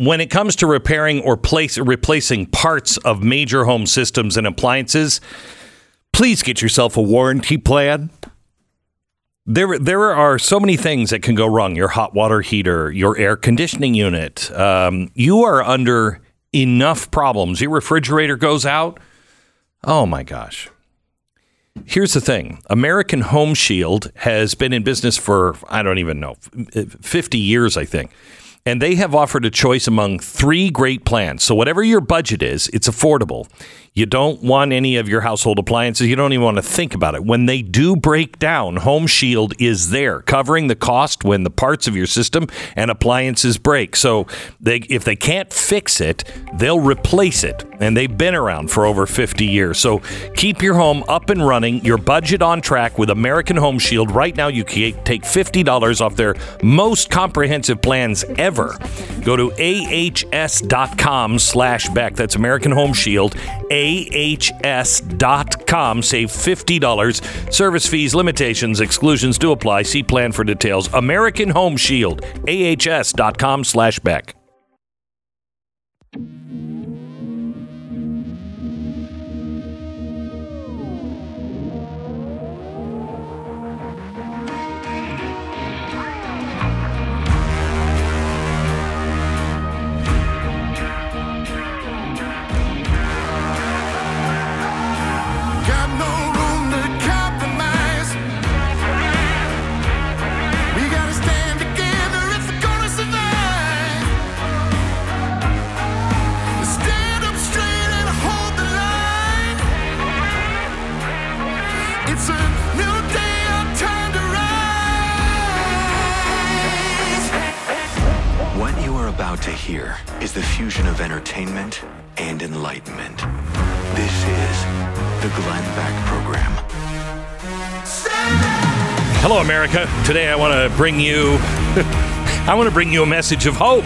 when it comes to repairing or place, replacing parts of major home systems and appliances, please get yourself a warranty plan. There, there are so many things that can go wrong. Your hot water heater, your air conditioning unit. Um, you are under enough problems. Your refrigerator goes out. Oh my gosh. Here's the thing American Home Shield has been in business for, I don't even know, 50 years, I think. And they have offered a choice among three great plans. So, whatever your budget is, it's affordable. You don't want any of your household appliances. You don't even want to think about it. When they do break down, Home Shield is there covering the cost when the parts of your system and appliances break. So they, if they can't fix it, they'll replace it. And they've been around for over 50 years. So keep your home up and running, your budget on track with American Home Shield. Right now, you can take $50 off their most comprehensive plans ever. Go to ahs.com slash Beck. That's American Home Shield ahs.com. Save $50. Service fees, limitations, exclusions do apply. See plan for details. American Home Shield, ahs.com slash Beck. America. Today I want to bring you, I want to bring you a message of hope.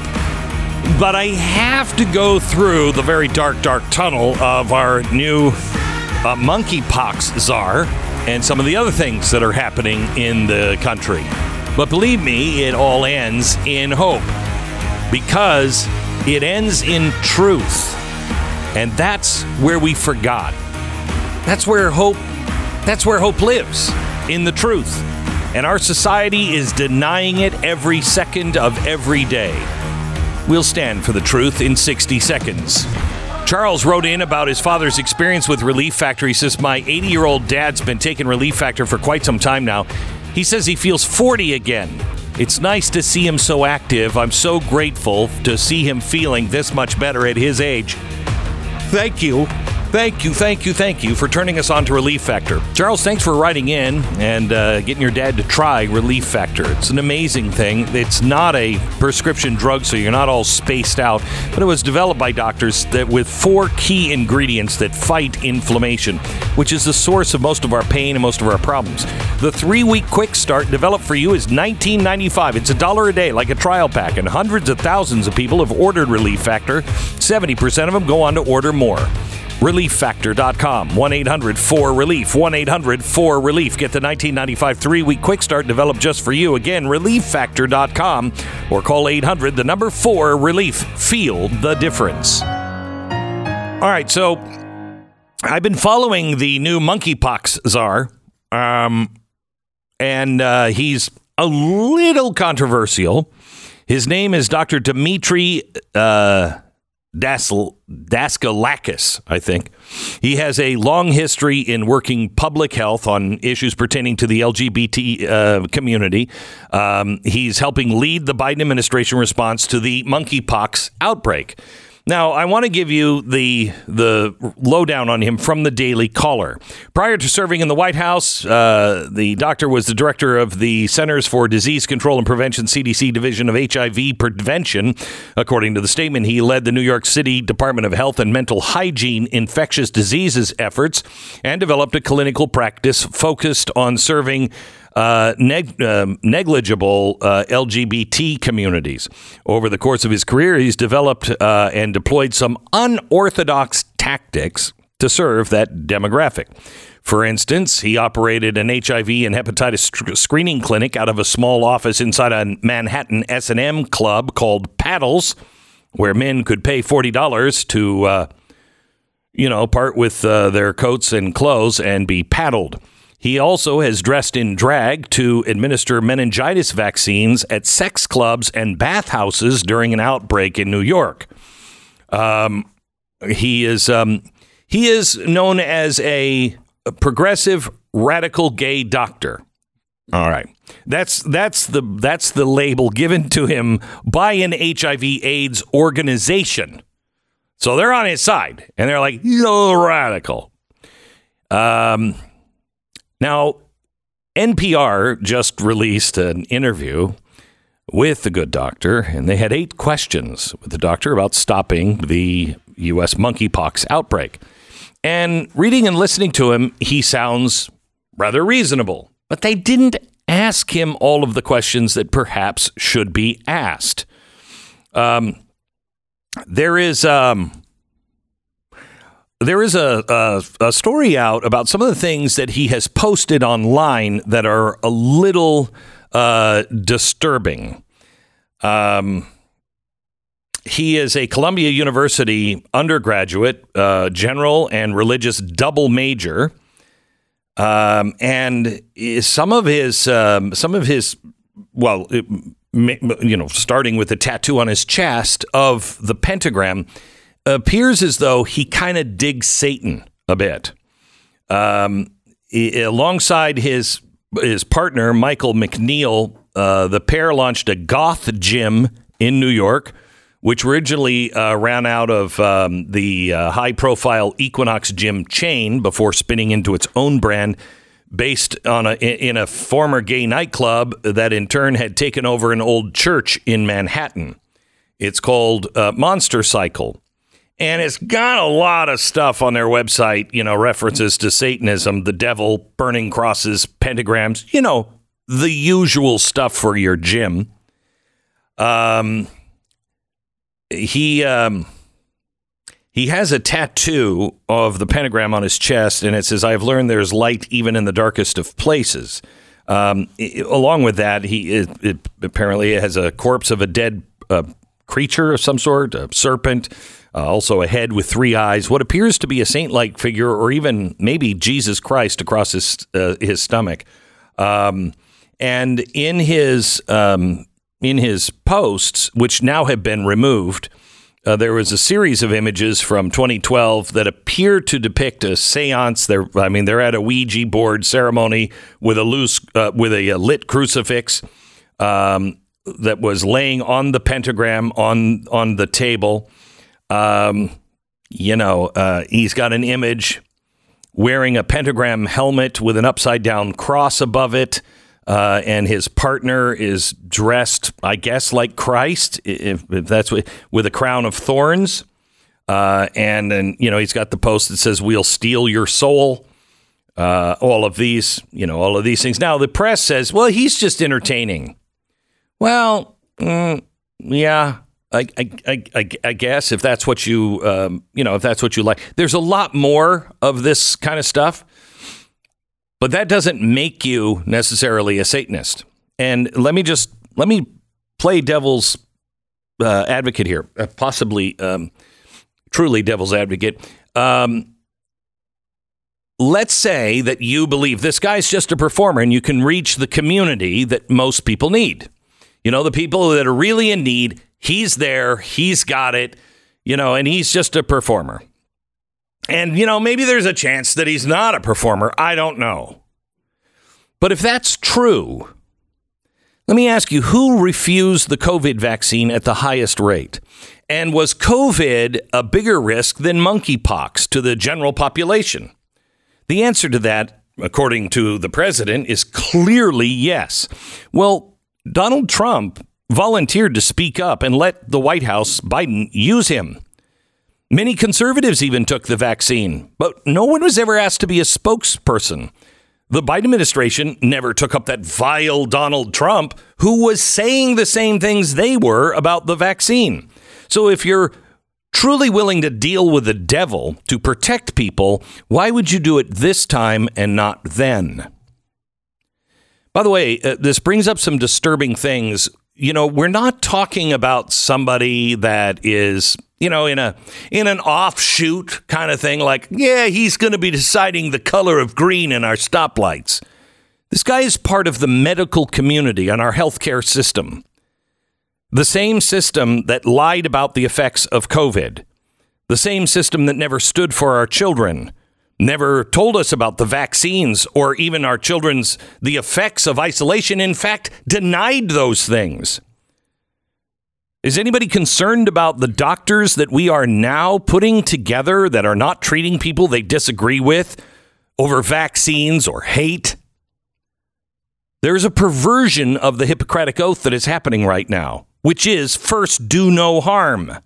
But I have to go through the very dark, dark tunnel of our new uh, monkeypox czar and some of the other things that are happening in the country. But believe me, it all ends in hope because it ends in truth. And that's where we forgot. That's where hope that's where hope lives in the truth. And our society is denying it every second of every day. We'll stand for the truth in 60 seconds. Charles wrote in about his father's experience with Relief Factor. He says, My 80 year old dad's been taking Relief Factor for quite some time now. He says he feels 40 again. It's nice to see him so active. I'm so grateful to see him feeling this much better at his age. Thank you. Thank you, thank you, thank you for turning us on to Relief Factor. Charles, thanks for writing in and uh, getting your dad to try Relief Factor. It's an amazing thing. It's not a prescription drug, so you're not all spaced out, but it was developed by doctors that with four key ingredients that fight inflammation, which is the source of most of our pain and most of our problems. The three-week quick start developed for you is $19.95. It's a dollar a day, like a trial pack, and hundreds of thousands of people have ordered Relief Factor. 70% of them go on to order more. ReliefFactor.com. 1 800 4 Relief. 1 800 4 Relief. Get the 1995 three week quick start developed just for you. Again, ReliefFactor.com or call 800 the number 4 Relief. Feel the difference. All right, so I've been following the new monkeypox czar, um, and uh, he's a little controversial. His name is Dr. Dmitry. Uh, Dasl- Daskalakis, I think. He has a long history in working public health on issues pertaining to the LGBT uh, community. Um, he's helping lead the Biden administration response to the monkeypox outbreak. Now, I want to give you the the lowdown on him from the Daily Caller. Prior to serving in the White House, uh, the doctor was the director of the Centers for Disease Control and Prevention (CDC) division of HIV prevention. According to the statement, he led the New York City Department of Health and Mental Hygiene infectious diseases efforts and developed a clinical practice focused on serving uh, neg- uh, negligible uh, LGBT communities. Over the course of his career, he's developed uh, and deployed some unorthodox tactics to serve that demographic. For instance, he operated an HIV and hepatitis screening clinic out of a small office inside a Manhattan S&M club called Paddles where men could pay $40 to, uh, you know, part with uh, their coats and clothes and be paddled. He also has dressed in drag to administer meningitis vaccines at sex clubs and bathhouses during an outbreak in New York. Um, he is um, he is known as a progressive radical gay doctor. All right. That's that's the that's the label given to him by an HIV AIDS organization. So they're on his side and they're like, you're radical. Um now, NPR just released an interview with the good doctor, and they had eight questions with the doctor about stopping the U.S. monkeypox outbreak. And reading and listening to him, he sounds rather reasonable, but they didn't ask him all of the questions that perhaps should be asked. Um, there is um, there is a, a, a story out about some of the things that he has posted online that are a little uh, disturbing. Um, he is a Columbia University undergraduate, uh, general and religious double major. Um, and some of his, um, some of his, well, it, you know, starting with the tattoo on his chest of the pentagram, appears as though he kind of digs Satan a bit. Um, he, alongside his his partner Michael McNeil, uh, the pair launched a goth gym in New York, which originally uh, ran out of um, the uh, high profile Equinox gym chain before spinning into its own brand. Based on a in a former gay nightclub that in turn had taken over an old church in Manhattan. It's called uh, Monster Cycle and it's got a lot of stuff on their website, you know, references to Satanism, the devil, burning crosses, pentagrams, you know, the usual stuff for your gym. Um, he um, he has a tattoo of the pentagram on his chest, and it says, "I've learned there's light even in the darkest of places." Um, it, along with that, he it, it apparently has a corpse of a dead uh, creature of some sort, a serpent uh, also, a head with three eyes, what appears to be a saint like figure, or even maybe Jesus Christ across his, uh, his stomach. Um, and in his, um, in his posts, which now have been removed, uh, there was a series of images from 2012 that appear to depict a séance. They're, I mean, they're at a Ouija board ceremony with a loose, uh, with a, a, lit crucifix um, that was laying on the pentagram on on the table. Um, you know, uh, he's got an image wearing a pentagram helmet with an upside down cross above it. Uh, and his partner is dressed, I guess, like Christ, if, if that's what, with a crown of thorns. Uh, and then, you know, he's got the post that says, We'll steal your soul. Uh, all of these, you know, all of these things. Now, the press says, Well, he's just entertaining. Well, mm, yeah, I, I, I, I, guess if that's what you um, you know if that's what you like. There's a lot more of this kind of stuff but that doesn't make you necessarily a satanist. And let me just let me play devil's uh, advocate here uh, possibly um, truly devil's advocate. Um, let's say that you believe this guy's just a performer and you can reach the community that most people need. You know the people that are really in need He's there, he's got it, you know, and he's just a performer. And, you know, maybe there's a chance that he's not a performer. I don't know. But if that's true, let me ask you who refused the COVID vaccine at the highest rate? And was COVID a bigger risk than monkeypox to the general population? The answer to that, according to the president, is clearly yes. Well, Donald Trump volunteered to speak up and let the White House, Biden, use him. Many conservatives even took the vaccine, but no one was ever asked to be a spokesperson. The Biden administration never took up that vile Donald Trump, who was saying the same things they were about the vaccine. So if you're truly willing to deal with the devil to protect people, why would you do it this time and not then? By the way, uh, this brings up some disturbing things you know, we're not talking about somebody that is, you know, in a in an offshoot kind of thing like, yeah, he's going to be deciding the color of green in our stoplights. This guy is part of the medical community and our healthcare system. The same system that lied about the effects of COVID. The same system that never stood for our children never told us about the vaccines or even our children's the effects of isolation in fact denied those things. Is anybody concerned about the doctors that we are now putting together that are not treating people they disagree with over vaccines or hate? There's a perversion of the hippocratic oath that is happening right now which is first do no harm.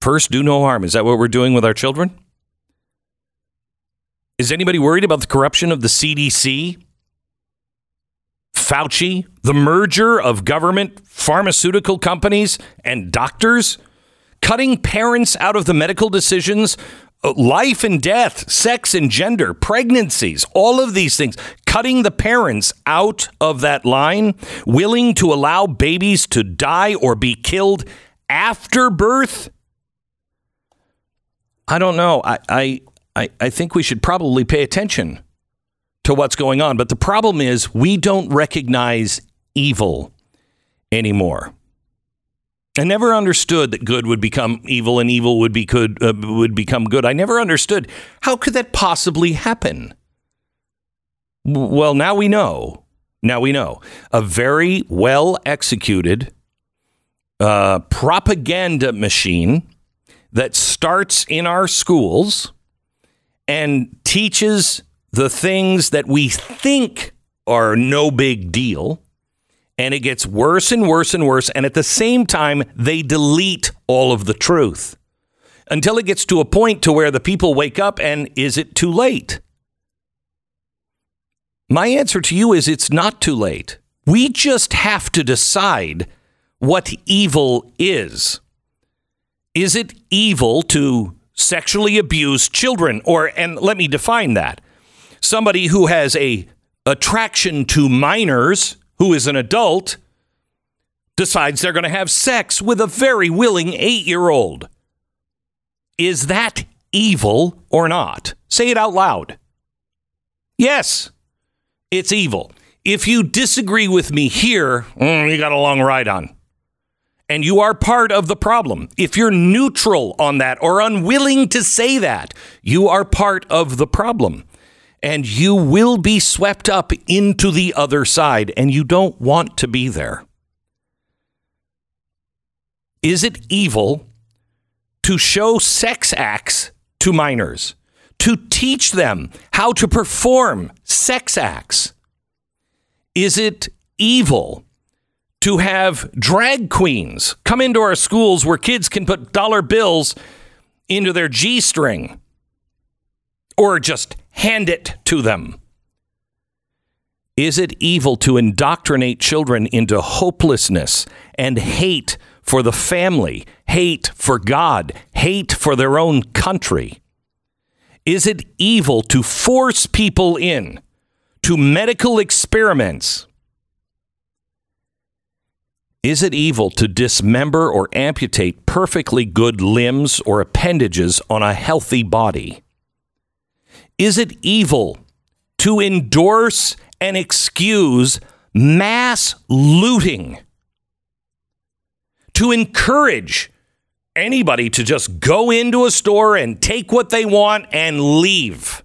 First do no harm. Is that what we're doing with our children is anybody worried about the corruption of the CDC? Fauci, the merger of government, pharmaceutical companies, and doctors, cutting parents out of the medical decisions, uh, life and death, sex and gender, pregnancies, all of these things, cutting the parents out of that line, willing to allow babies to die or be killed after birth. I don't know. I, I I, I think we should probably pay attention to what's going on. But the problem is, we don't recognize evil anymore. I never understood that good would become evil and evil would be good uh, would become good. I never understood how could that possibly happen. Well, now we know. Now we know a very well executed uh, propaganda machine that starts in our schools and teaches the things that we think are no big deal. And it gets worse and worse and worse. And at the same time, they delete all of the truth until it gets to a point to where the people wake up and is it too late? My answer to you is it's not too late. We just have to decide what evil is. Is it evil to sexually abuse children or and let me define that. Somebody who has a attraction to minors who is an adult decides they're going to have sex with a very willing 8-year-old is that evil or not? Say it out loud. Yes it's evil. If you disagree with me here mm, you got a long ride on and you are part of the problem. If you're neutral on that or unwilling to say that, you are part of the problem. And you will be swept up into the other side, and you don't want to be there. Is it evil to show sex acts to minors, to teach them how to perform sex acts? Is it evil to have drag queens come into our schools where kids can put dollar bills into their G string or just hand it to them? Is it evil to indoctrinate children into hopelessness and hate for the family, hate for God, hate for their own country? Is it evil to force people in to medical experiments is it evil to dismember or amputate perfectly good limbs or appendages on a healthy body? Is it evil to endorse and excuse mass looting? To encourage anybody to just go into a store and take what they want and leave?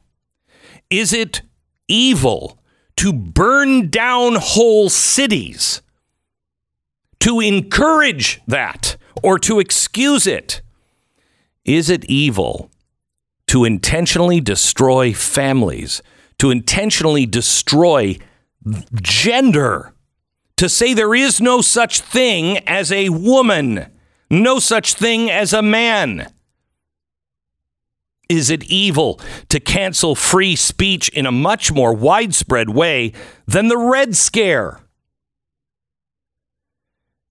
Is it evil to burn down whole cities? To encourage that or to excuse it? Is it evil to intentionally destroy families, to intentionally destroy gender, to say there is no such thing as a woman, no such thing as a man? Is it evil to cancel free speech in a much more widespread way than the Red Scare?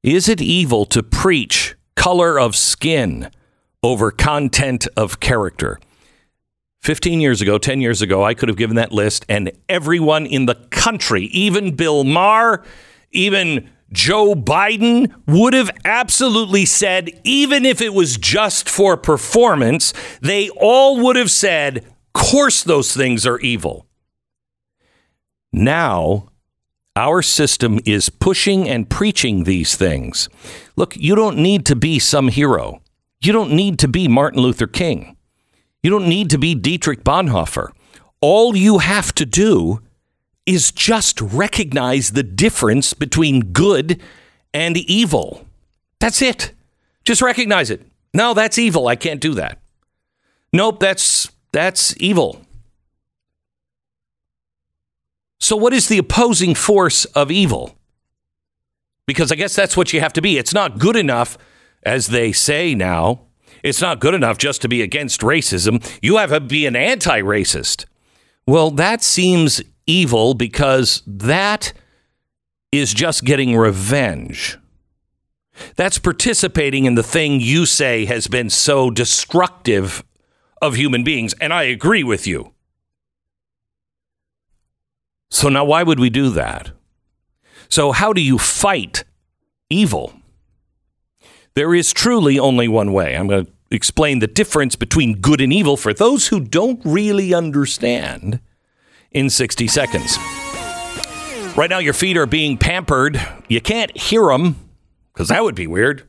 Is it evil to preach color of skin over content of character? 15 years ago, 10 years ago, I could have given that list, and everyone in the country, even Bill Maher, even Joe Biden would have absolutely said, even if it was just for performance, they all would have said, course those things are evil. Now, our system is pushing and preaching these things. Look, you don't need to be some hero. You don't need to be Martin Luther King. You don't need to be Dietrich Bonhoeffer. All you have to do is just recognize the difference between good and evil. That's it. Just recognize it. No, that's evil. I can't do that. Nope, that's that's evil. So what is the opposing force of evil? Because I guess that's what you have to be. It's not good enough as they say now. It's not good enough just to be against racism. You have to be an anti-racist. Well, that seems evil because that is just getting revenge. That's participating in the thing you say has been so destructive of human beings. And I agree with you. So now, why would we do that? So, how do you fight evil? There is truly only one way. I'm going to explain the difference between good and evil for those who don't really understand in 60 seconds. Right now, your feet are being pampered. You can't hear them because that would be weird.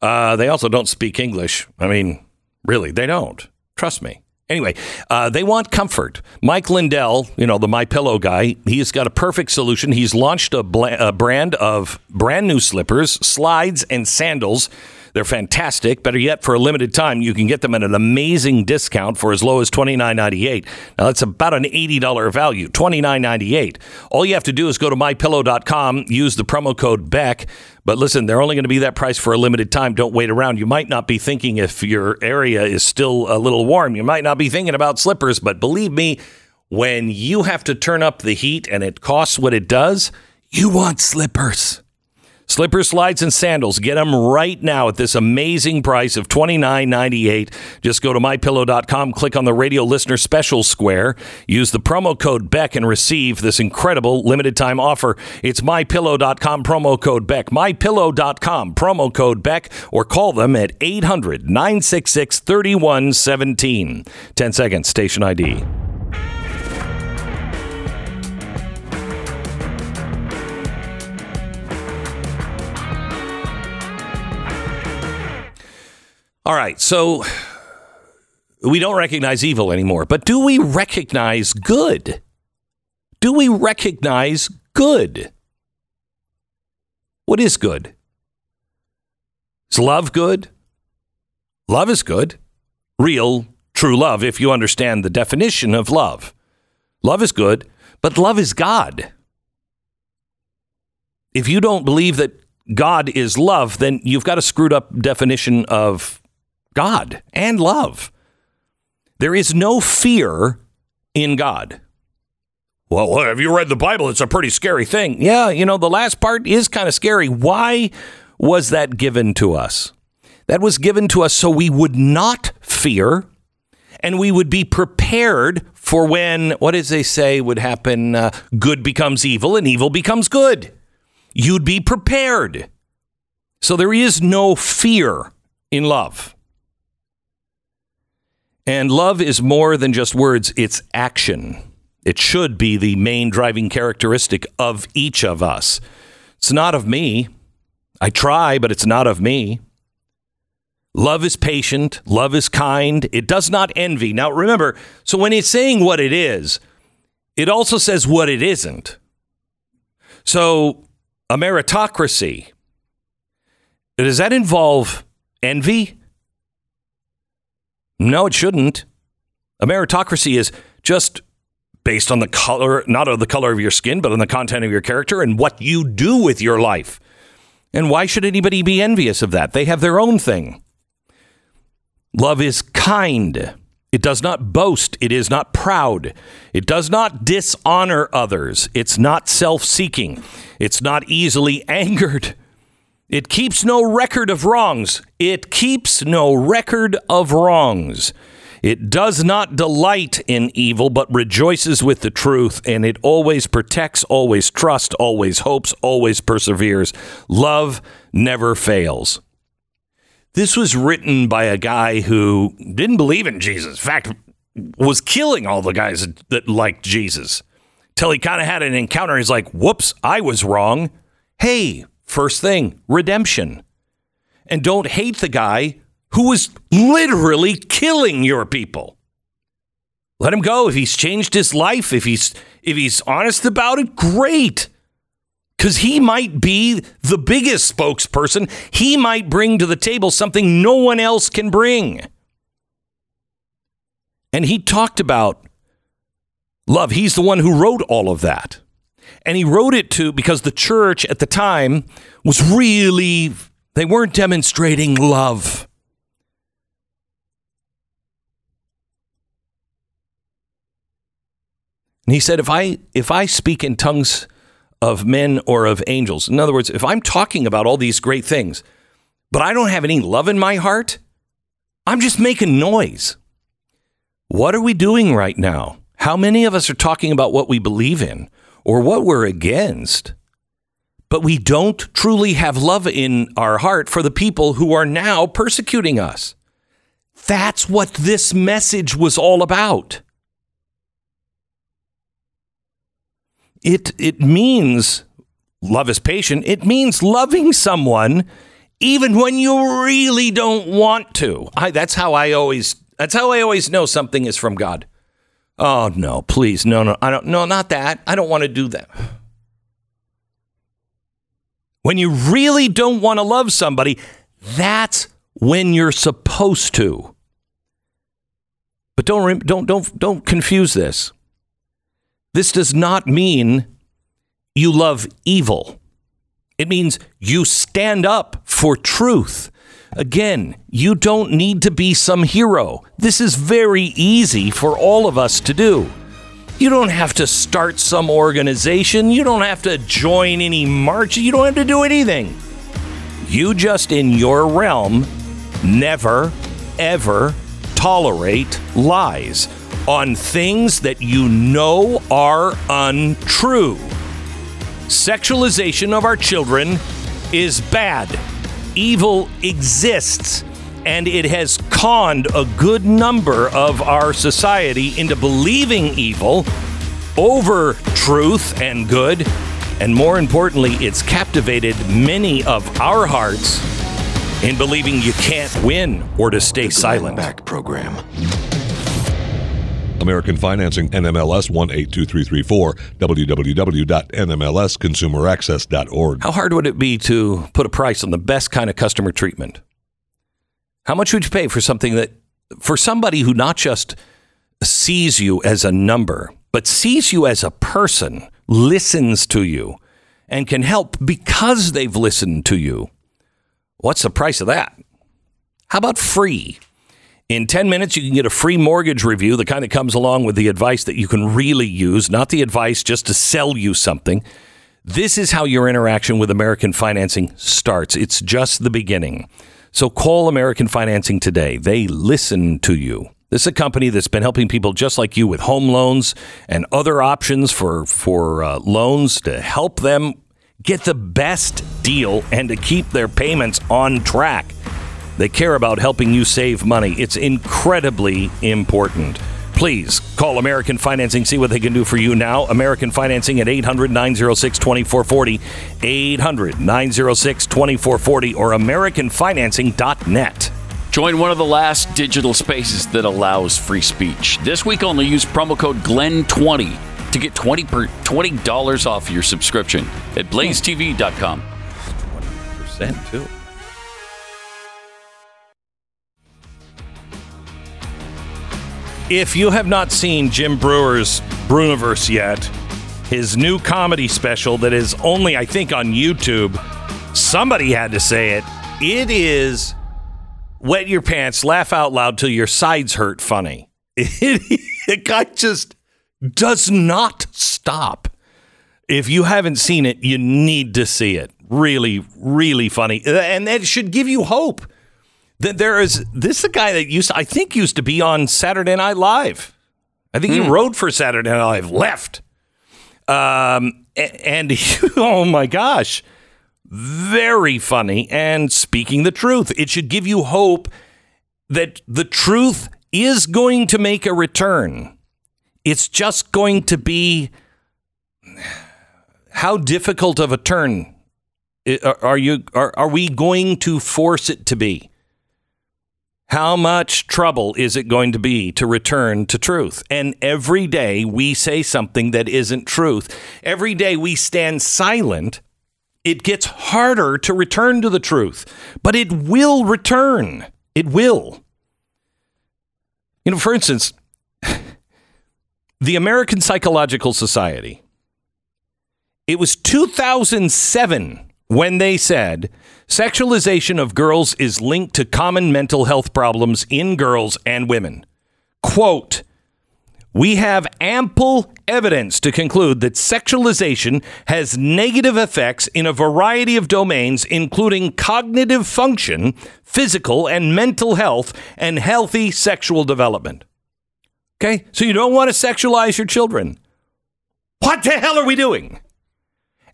Uh, they also don't speak English. I mean, really, they don't. Trust me. Anyway, uh, they want comfort. Mike Lindell, you know the My Pillow guy, he's got a perfect solution. He's launched a, bl- a brand of brand new slippers, slides, and sandals they're fantastic. Better yet, for a limited time, you can get them at an amazing discount for as low as $29.98. Now, that's about an $80 value, $29.98. All you have to do is go to mypillow.com, use the promo code BECK. But listen, they're only going to be that price for a limited time. Don't wait around. You might not be thinking if your area is still a little warm, you might not be thinking about slippers. But believe me, when you have to turn up the heat and it costs what it does, you want slippers. Slippers, slides, and sandals. Get them right now at this amazing price of $29.98. Just go to mypillow.com, click on the radio listener special square, use the promo code Beck, and receive this incredible limited time offer. It's mypillow.com, promo code Beck. Mypillow.com, promo code Beck, or call them at 800 966 3117. 10 seconds, station ID. All right, so we don't recognize evil anymore, but do we recognize good? Do we recognize good? What is good? Is love good? Love is good. Real, true love, if you understand the definition of love. Love is good, but love is God. If you don't believe that God is love, then you've got a screwed up definition of God and love. There is no fear in God. Well, have you read the Bible? It's a pretty scary thing. Yeah, you know, the last part is kind of scary. Why was that given to us? That was given to us so we would not fear and we would be prepared for when, what does they say would happen? Uh, good becomes evil and evil becomes good. You'd be prepared. So there is no fear in love. And love is more than just words, it's action. It should be the main driving characteristic of each of us. It's not of me. I try, but it's not of me. Love is patient. Love is kind. It does not envy. Now, remember, so when it's saying what it is, it also says what it isn't. So, a meritocracy, does that involve envy? No, it shouldn't. A meritocracy is just based on the color, not of the color of your skin, but on the content of your character and what you do with your life. And why should anybody be envious of that? They have their own thing. Love is kind. It does not boast. It is not proud. It does not dishonor others. It's not self seeking. It's not easily angered. It keeps no record of wrongs. It keeps no record of wrongs. It does not delight in evil, but rejoices with the truth, and it always protects, always trusts, always hopes, always perseveres. Love never fails. This was written by a guy who didn't believe in Jesus. In fact, was killing all the guys that liked Jesus. Till he kind of had an encounter. He's like, whoops, I was wrong. Hey, first thing, redemption. And don't hate the guy who was literally killing your people. Let him go. If he's changed his life, if he's if he's honest about it, great. Cuz he might be the biggest spokesperson. He might bring to the table something no one else can bring. And he talked about love. He's the one who wrote all of that. And he wrote it to because the church at the time was really they weren't demonstrating love. And he said, if I if I speak in tongues of men or of angels, in other words, if I'm talking about all these great things, but I don't have any love in my heart, I'm just making noise. What are we doing right now? How many of us are talking about what we believe in or what we're against, but we don't truly have love in our heart for the people who are now persecuting us? That's what this message was all about. it it means love is patient. It means loving someone even when you really don't want to. I, that's how I always that's how I always know something is from God. Oh no, please, no, no, I don't, no, not that. I don't want to do that. When you really don't want to love somebody, that's when you're supposed to. But don't don't don't don't confuse this. This does not mean you love evil. It means you stand up for truth. Again, you don't need to be some hero. This is very easy for all of us to do. You don't have to start some organization. You don't have to join any march. You don't have to do anything. You just, in your realm, never, ever tolerate lies on things that you know are untrue. Sexualization of our children is bad. Evil exists, and it has conned a good number of our society into believing evil over truth and good. And more importantly, it's captivated many of our hearts in believing you can't win or to stay silent. Beck program. American Financing, NMLS 182334, www.nmlsconsumeraccess.org. How hard would it be to put a price on the best kind of customer treatment? How much would you pay for something that, for somebody who not just sees you as a number, but sees you as a person, listens to you, and can help because they've listened to you? What's the price of that? How about free? In 10 minutes, you can get a free mortgage review, the kind that comes along with the advice that you can really use, not the advice just to sell you something. This is how your interaction with American financing starts. It's just the beginning. So call American Financing today. They listen to you. This is a company that's been helping people just like you with home loans and other options for for uh, loans to help them get the best deal and to keep their payments on track. They care about helping you save money. It's incredibly important. Please call American Financing, see what they can do for you now. American Financing at 800 906 2440, 800 906 2440, or AmericanFinancing.net. Join one of the last digital spaces that allows free speech. This week only use promo code GLENN20 to get 20 per, $20 off your subscription at blazetv.com. 20% too. If you have not seen Jim Breuer's Breuniverse yet, his new comedy special that is only, I think, on YouTube, somebody had to say it. It is wet your pants, laugh out loud till your sides hurt funny. It, the guy just does not stop. If you haven't seen it, you need to see it. Really, really funny. Uh, and that should give you hope Th- There is this is a guy that used I think used to be on Saturday Night Live. I think he wrote for Saturday Night Live. Left, um, and oh my gosh, very funny and speaking the truth. It should give you hope that the truth is going to make a return. It's just going to be how difficult of a turn are are you are, are we going to force it to be? How much trouble is it going to be to return to truth? And every day we say something that isn't truth. Every day we stand silent, it gets harder to return to the truth. But it will return. It will. You know, for instance, the American Psychological Society, it was 2007 when they said sexualization of girls is linked to common mental health problems in girls and women. Quote, we have ample evidence to conclude that sexualization has negative effects in a variety of domains, including cognitive function, physical and mental health, and healthy sexual development. Okay, so you don't want to sexualize your children. What the hell are we doing?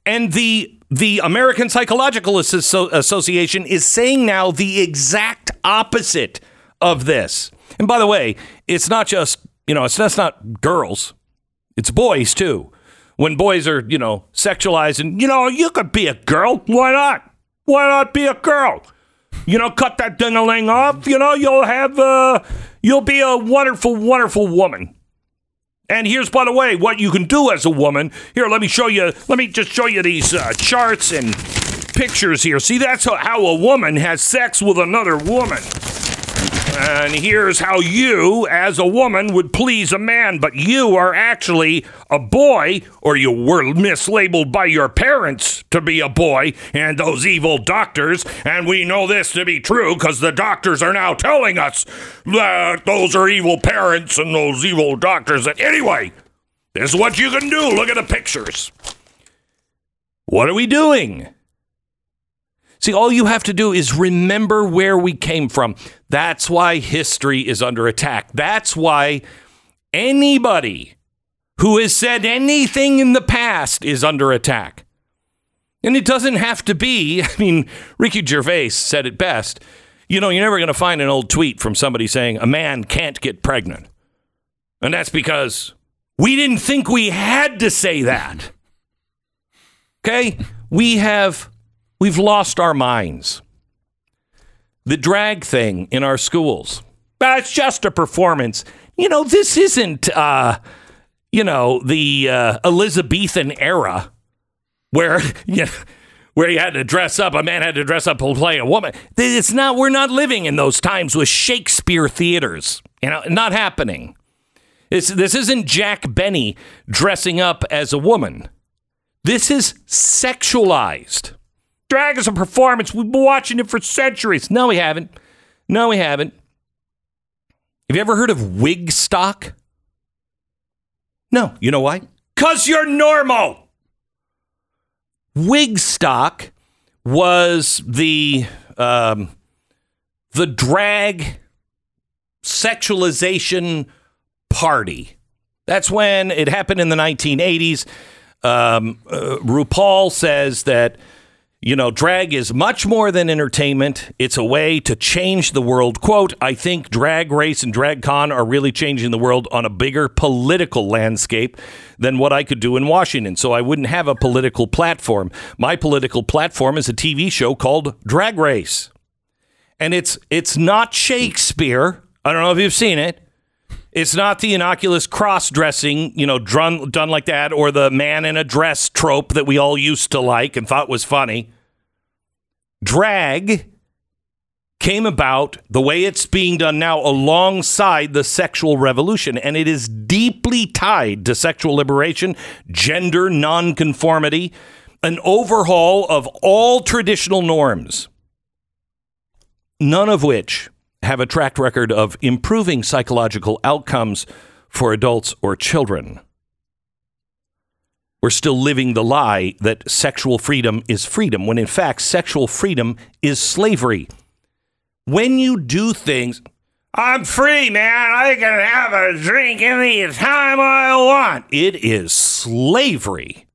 And the the American Psychological Asso- Association is saying now the exact opposite of this. And by the way, it's not just you know it's that's not girls, it's boys too. When boys are you know sexualized and you know you could be a girl, why not? Why not be a girl? You know, cut that ding-a-ling off. You know, you'll have uh, you'll be a wonderful, wonderful woman. And here's, by the way, what you can do as a woman. Here, let me show you. Let me just show you these uh, charts and pictures here. See, that's how, how a woman has sex with another woman. And here's how you, as a woman, would please a man, but you are actually a boy, or you were mislabeled by your parents to be a boy and those evil doctors. And we know this to be true because the doctors are now telling us that those are evil parents and those evil doctors. And anyway, this is what you can do. Look at the pictures. What are we doing? See, all you have to do is remember where we came from. That's why history is under attack. That's why anybody who has said anything in the past is under attack. And it doesn't have to be, I mean, Ricky Gervais said it best. You know, you're never going to find an old tweet from somebody saying a man can't get pregnant. And that's because we didn't think we had to say that. Okay? We have we've lost our minds. The drag thing in our schools. That's just a performance. You know, this isn't uh you know, the uh, Elizabethan era where you where you had to dress up, a man had to dress up to play a woman. It's not we're not living in those times with Shakespeare theaters. You know, not happening. It's, this isn't Jack Benny dressing up as a woman. This is sexualized. Drag is a performance. We've been watching it for centuries. No, we haven't. No, we haven't. Have you ever heard of Wigstock? No. You know why? Because you're normal. Wigstock was the um, the drag sexualization party. That's when it happened in the 1980s. Um, uh, RuPaul says that, you know, drag is much more than entertainment. It's a way to change the world. Quote, I think Drag Race and Drag Con are really changing the world on a bigger political landscape than what I could do in Washington. So I wouldn't have a political platform. My political platform is a TV show called Drag Race. And it's it's not Shakespeare. I don't know if you've seen it. It's not the innocuous cross dressing, you know, done, done like that, or the man in a dress trope that we all used to like and thought was funny. Drag came about the way it's being done now alongside the sexual revolution, and it is deeply tied to sexual liberation, gender nonconformity, an overhaul of all traditional norms, none of which have a track record of improving psychological outcomes for adults or children. We're still living the lie that sexual freedom is freedom, when in fact, sexual freedom is slavery. when you do things, I'm free, man. I can have a drink any time I want. It is slavery.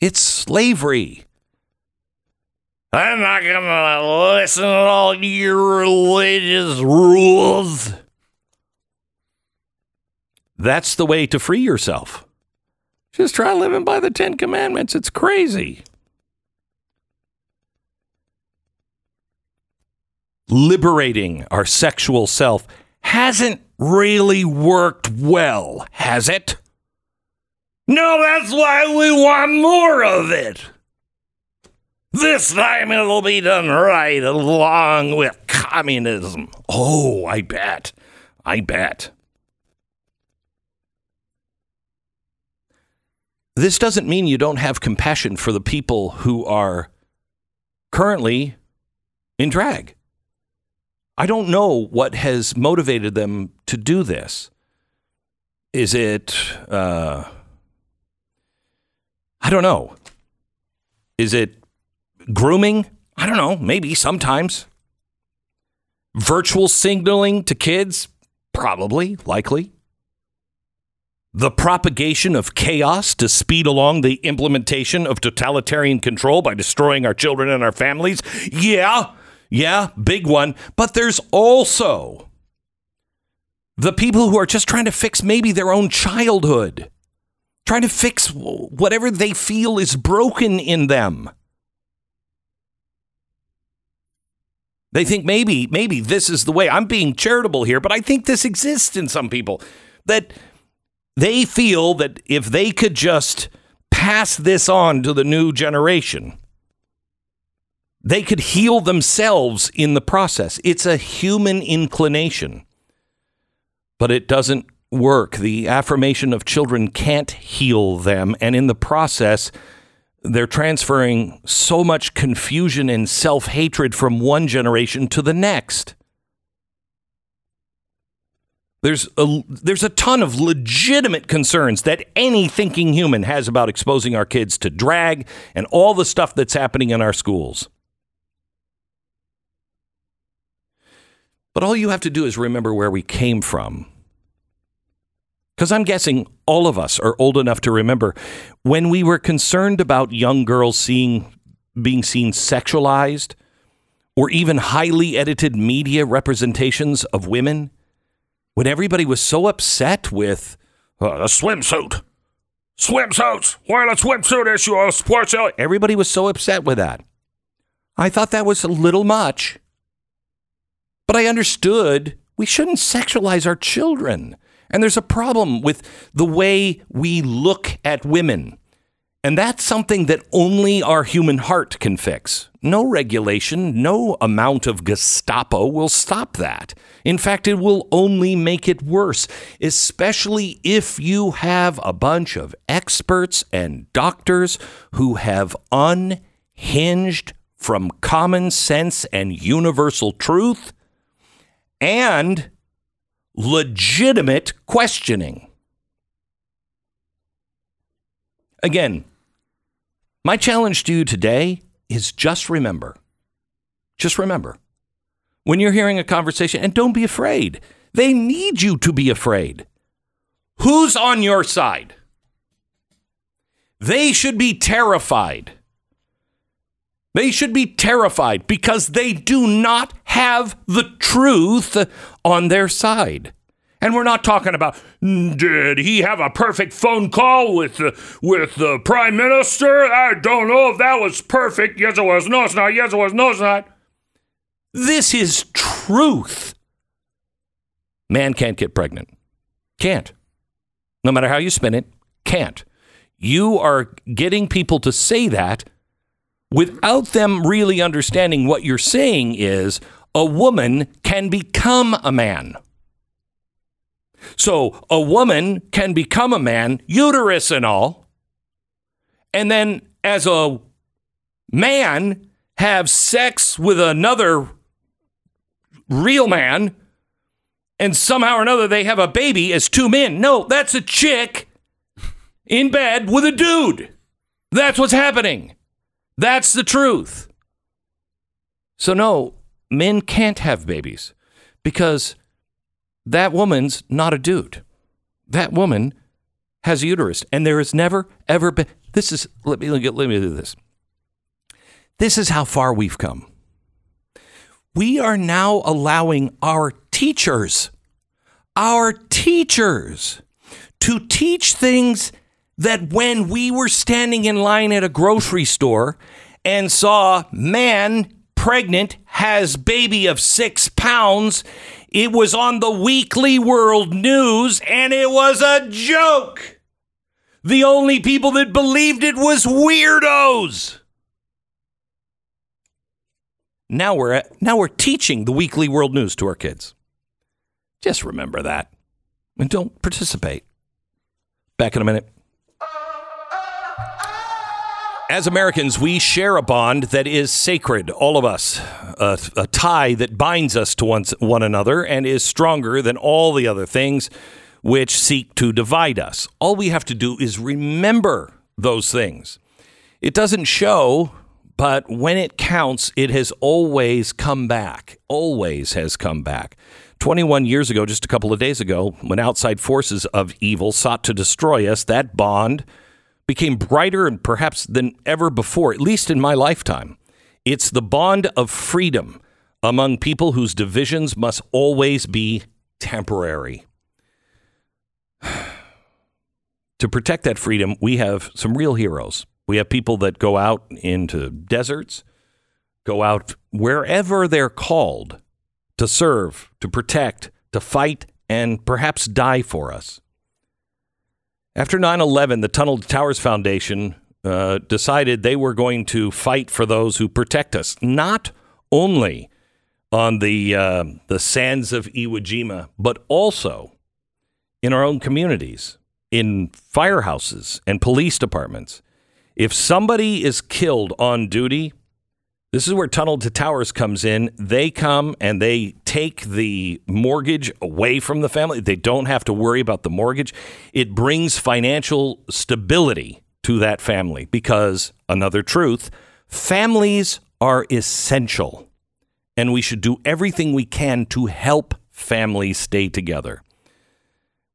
It's slavery. I'm not going to listen to all your religious rules. That's the way to free yourself. Just try living by the Ten Commandments. It's crazy. Liberating our sexual self hasn't really worked well, has it? No, that's why we want more of it. This time it'll be done right along with communism. Oh, I bet. I bet. This doesn't mean you don't have compassion for the people who are currently in drag. I don't know what has motivated them to do this. Is it, uh, I don't know. Is it grooming? I don't know. Maybe sometimes. Virtual signaling to kids? Probably, likely. The propagation of chaos to speed along the implementation of totalitarian control by destroying our children and our families? Yeah, yeah, big one. But there's also the people who are just trying to fix maybe their own childhood, trying to fix whatever they feel is broken in them. They think maybe, maybe this is the way. I'm being charitable here, but I think this exists in some people that they feel that if they could just pass this on to the new generation, they could heal themselves in the process. It's a human inclination, but it doesn't work. The affirmation of children can't heal them. And in the process, they're transferring so much confusion and self hatred from one generation to the next. There's a, there's a ton of legitimate concerns that any thinking human has about exposing our kids to drag and all the stuff that's happening in our schools. But all you have to do is remember where we came from. Because I'm guessing all of us are old enough to remember when we were concerned about young girls seeing being seen sexualized or even highly edited media representations of women when everybody was so upset with uh, a swimsuit. Swimsuits! Wearing a swimsuit issue? On sports everybody was so upset with that. I thought that was a little much. But i understood we shouldn't sexualize our children. And there's a problem with the way we look at women. And that's something that only our human heart can fix. No regulation, no amount of Gestapo will stop that. In fact, it will only make it worse, especially if you have a bunch of experts and doctors who have unhinged from common sense and universal truth and legitimate questioning. Again, my challenge to you today is just remember, just remember, when you're hearing a conversation, and don't be afraid, they need you to be afraid. Who's on your side? They should be terrified. They should be terrified because they do not have the truth on their side. And we're not talking about mm, did he have a perfect phone call with the, with the prime minister? I don't know if that was perfect. Yes, it was. No, it's not. Yes, it was. No, it's not. This is truth. Man can't get pregnant. Can't. No matter how you spin it, can't. You are getting people to say that without them really understanding what you're saying is a woman can become a man. So a woman can become a man, uterus and all, and then as a man have sex with another real man, and somehow or another they have a baby as two men. No, that's a chick in bed with a dude. That's what's happening. That's the truth. So, no, men can't have babies because that woman's not a dude. That woman has a uterus, and there has never ever been. This is let me let me do this. This is how far we've come. We are now allowing our teachers, our teachers, to teach things that when we were standing in line at a grocery store and saw man pregnant has baby of six pounds it was on the weekly world news and it was a joke. The only people that believed it was weirdos. Now we're at, now we're teaching the weekly world news to our kids. Just remember that and don't participate. Back in a minute as Americans, we share a bond that is sacred, all of us, a, a tie that binds us to one, one another and is stronger than all the other things which seek to divide us. All we have to do is remember those things. It doesn't show, but when it counts, it has always come back, always has come back. 21 years ago, just a couple of days ago, when outside forces of evil sought to destroy us, that bond became brighter and perhaps than ever before, at least in my lifetime. It's the bond of freedom among people whose divisions must always be temporary. to protect that freedom, we have some real heroes. We have people that go out into deserts, go out wherever they're called to serve, to protect, to fight, and perhaps die for us. After 9 11, the Tunnel to Towers Foundation uh, decided they were going to fight for those who protect us, not only on the, uh, the sands of Iwo Jima, but also in our own communities, in firehouses and police departments. If somebody is killed on duty, this is where Tunnel to Towers comes in. They come and they take the mortgage away from the family. They don't have to worry about the mortgage. It brings financial stability to that family because, another truth, families are essential. And we should do everything we can to help families stay together.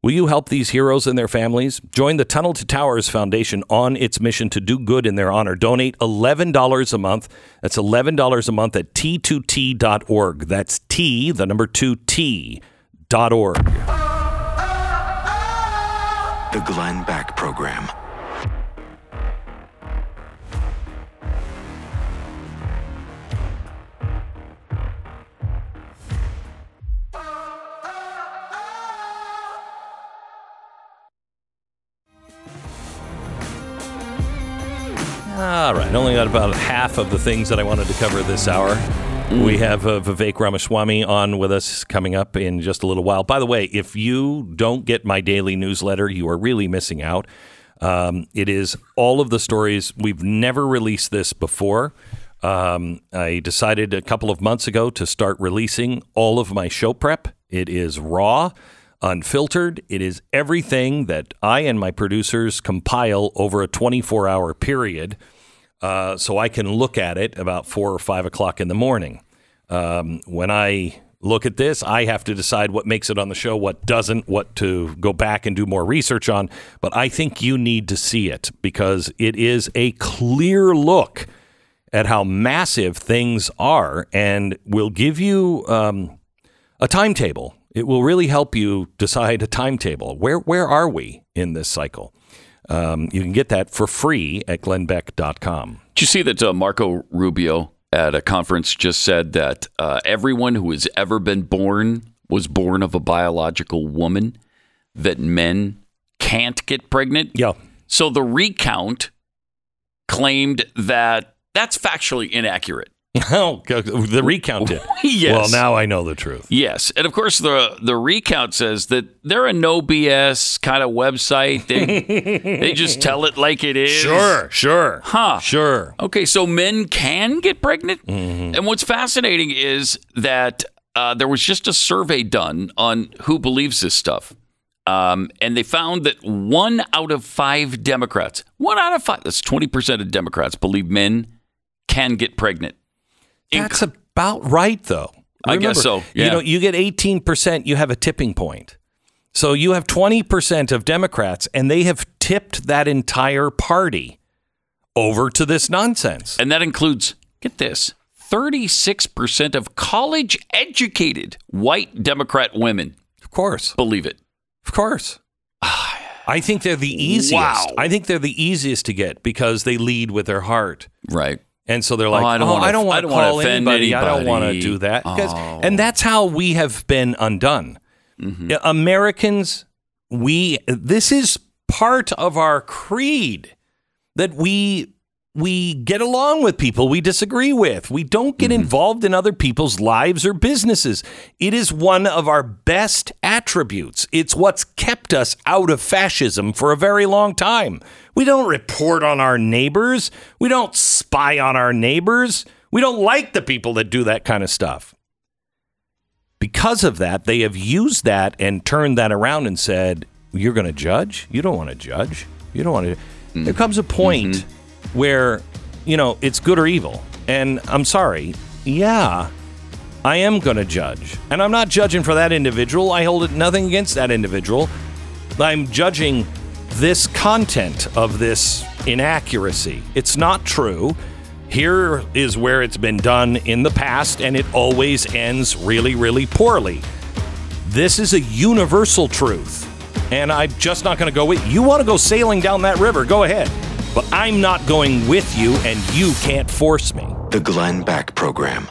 Will you help these heroes and their families? Join the Tunnel to Towers Foundation on its mission to do good in their honor. Donate $11 a month. That's $11 a month at t2t.org. That's T, the number 2 T.org. The Glenn Beck Program. About half of the things that I wanted to cover this hour. We have uh, Vivek Ramaswamy on with us coming up in just a little while. By the way, if you don't get my daily newsletter, you are really missing out. Um, it is all of the stories. We've never released this before. Um, I decided a couple of months ago to start releasing all of my show prep. It is raw, unfiltered. It is everything that I and my producers compile over a 24 hour period uh, so I can look at it about four or five o'clock in the morning. Um, when I look at this, I have to decide what makes it on the show, what doesn't, what to go back and do more research on. But I think you need to see it because it is a clear look at how massive things are and will give you um, a timetable. It will really help you decide a timetable. Where where are we in this cycle? Um, you can get that for free at glennbeck.com. Did you see that uh, Marco Rubio at a conference just said that uh, everyone who has ever been born was born of a biological woman, that men can't get pregnant? Yeah. So the recount claimed that that's factually inaccurate. Oh, the recount did. Yes. Well, now I know the truth. Yes, and of course the the recount says that they're a no BS kind of website. They they just tell it like it is. Sure, sure. Huh. Sure. Okay, so men can get pregnant, and what's fascinating is that uh, there was just a survey done on who believes this stuff, um, and they found that one out of five Democrats, one out of five, that's twenty percent of Democrats believe men can get pregnant. That's a about right, though. I guess so, You know, you get 18%, you have a tipping point. So you have 20% of Democrats, and they have tipped that entire party over to this nonsense. And that includes, get this, 36% of college educated white Democrat women Of course. believe it. Of course. I think they're the easiest. Wow. I think they're the easiest to get because they lead with their heart. Right. And so they're like, Oh, I don't, don't wanna- don't I want to don't wanna call offend anybody. I don't want to do that. Oh. And that's how we have been undone. Mm-hmm. Americans, we this is part of our creed that we we get along with people we disagree with. We don't get mm-hmm. involved in other people's lives or businesses. It is one of our best attributes. It's what's kept us out of fascism for a very long time. We don't report on our neighbors. We don't spy on our neighbors. We don't like the people that do that kind of stuff because of that, they have used that and turned that around and said, You're going to judge? You don't want to judge. You don't want to. There mm-hmm. comes a point mm-hmm. Where, you know, it's good or evil. And I'm sorry. Yeah, I am going to judge. And I'm not judging for that individual. I hold it nothing against that individual. I'm judging this content of this inaccuracy. It's not true. Here is where it's been done in the past, and it always ends really, really poorly. This is a universal truth, and I'm just not going to go with you. Want to go sailing down that river? Go ahead. But I'm not going with you, and you can't force me. The Glenn Beck Program.